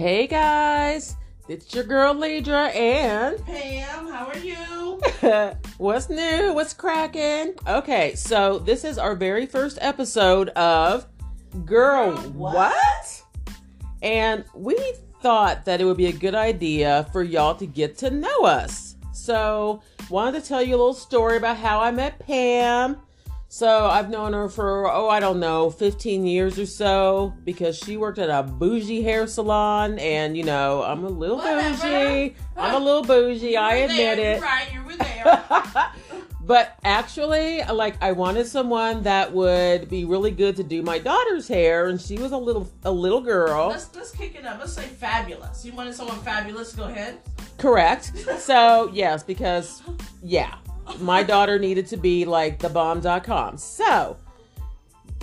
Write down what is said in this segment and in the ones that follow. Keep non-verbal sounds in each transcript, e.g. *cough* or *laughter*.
Hey guys, it's your girl Lidra and Pam, how are you? *laughs* what's new? What's cracking? Okay, so this is our very first episode of Girl, Girl, what? What? And we thought that it would be a good idea for y'all to get to know us. So, wanted to tell you a little story about how I met Pam. So, I've known her for, oh, I don't know, 15 years or so because she worked at a bougie hair salon. And, you know, I'm a little Whatever. bougie. I'm a *laughs* little bougie. I admit there, it. You're right, you were there. *laughs* but actually, like I wanted someone that would be really good to do my daughter's hair, and she was a little a little girl. let's let's kick it up. Let's say fabulous. You wanted someone fabulous? Go ahead. Correct. So yes, because yeah, my daughter needed to be like the bomb.com. So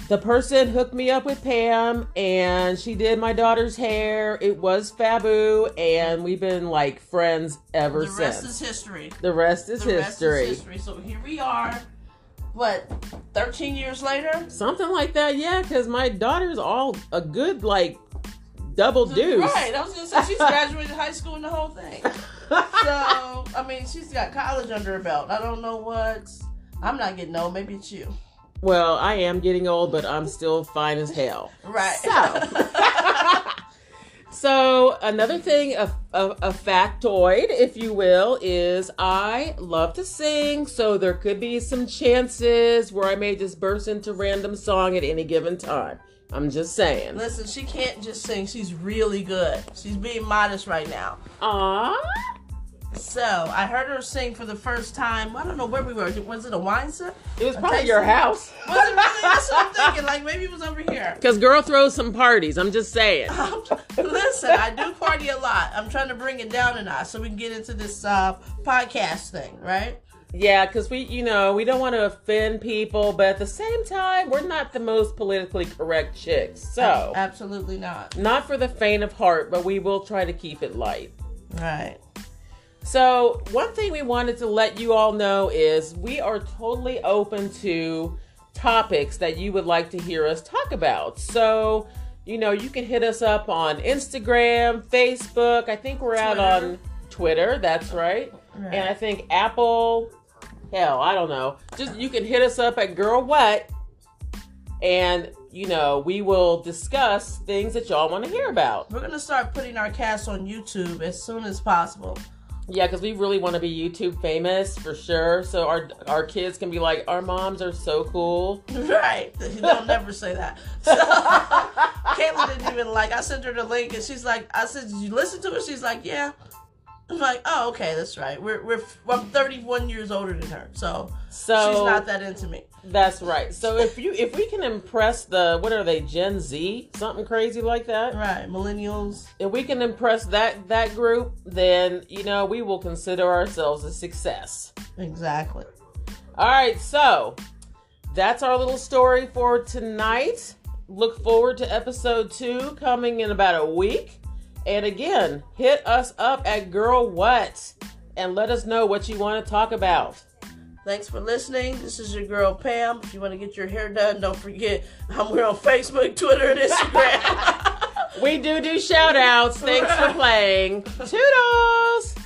the person hooked me up with Pam and she did my daughter's hair. It was Fabu and we've been like friends ever since. the rest is history. the rest is the history. rest is history. So here we are. What? Thirteen years later. Something like that, yeah, because my daughter's all a good like double deuce. Right. I was gonna say she's *laughs* graduated high school and the whole thing. *laughs* So I mean, she's got college under her belt. I don't know what. I'm not getting old. Maybe it's you. well, I am getting old, but I'm still fine as hell. Right. So, *laughs* so another thing, a, a, a factoid, if you will, is I love to sing. So there could be some chances where I may just burst into random song at any given time. I'm just saying. Listen, she can't just sing. She's really good. She's being modest right now. Aww. So I heard her sing for the first time. I don't know where we were. Was it a wine set? It was A probably your house. Was it really? That's what I'm thinking. Like maybe it was over here. *laughs* Because girl throws some parties. I'm just saying. *laughs* Listen, I do party a lot. I'm trying to bring it down a notch so we can get into this uh, podcast thing, right? Yeah, because we, you know, we don't want to offend people, but at the same time, we're not the most politically correct chicks. So, absolutely not. not for the faint of heart, but we will try to keep it light. Right. So, one thing we wanted to let you all know is we are totally open to topics that you would like to hear us talk about. So, you know, you can hit us up on Instagram, Facebook. I think we're out Twitter. on Twitter. That's right. Right. And I think Apple, hell, I don't know. Just you can hit us up at Girl What, and you know we will discuss things that y'all want to hear about. We're gonna start putting our cast on YouTube as soon as possible. Yeah, because we really want to be YouTube famous for sure. So our our kids can be like, our moms are so cool. Right. They'll never say that. So, *laughs* didn't even like. I sent her the link, and she's like, "I said, you listen to it?" She's like, "Yeah." I'm like, "Oh, okay, that's right. We're we're I'm 31 years older than her, so, So she's not that into me." that's right. So if you if we can impress the what are they Gen Z something crazy like that, Right, millennials. if we can impress that that group, then you know we will consider ourselves a success. Exactly. All right, so that's our little story for tonight. Look forward to episode two coming in about a week. And again, hit us up at Girl What and let us know what you want to talk about. Thanks for listening. This is your girl Pam. If you want to get your hair done, don't forget I'm we're on Facebook, Twitter, and Instagram. *laughs* We do do shout outs. Thanks for *laughs* playing. Toodles!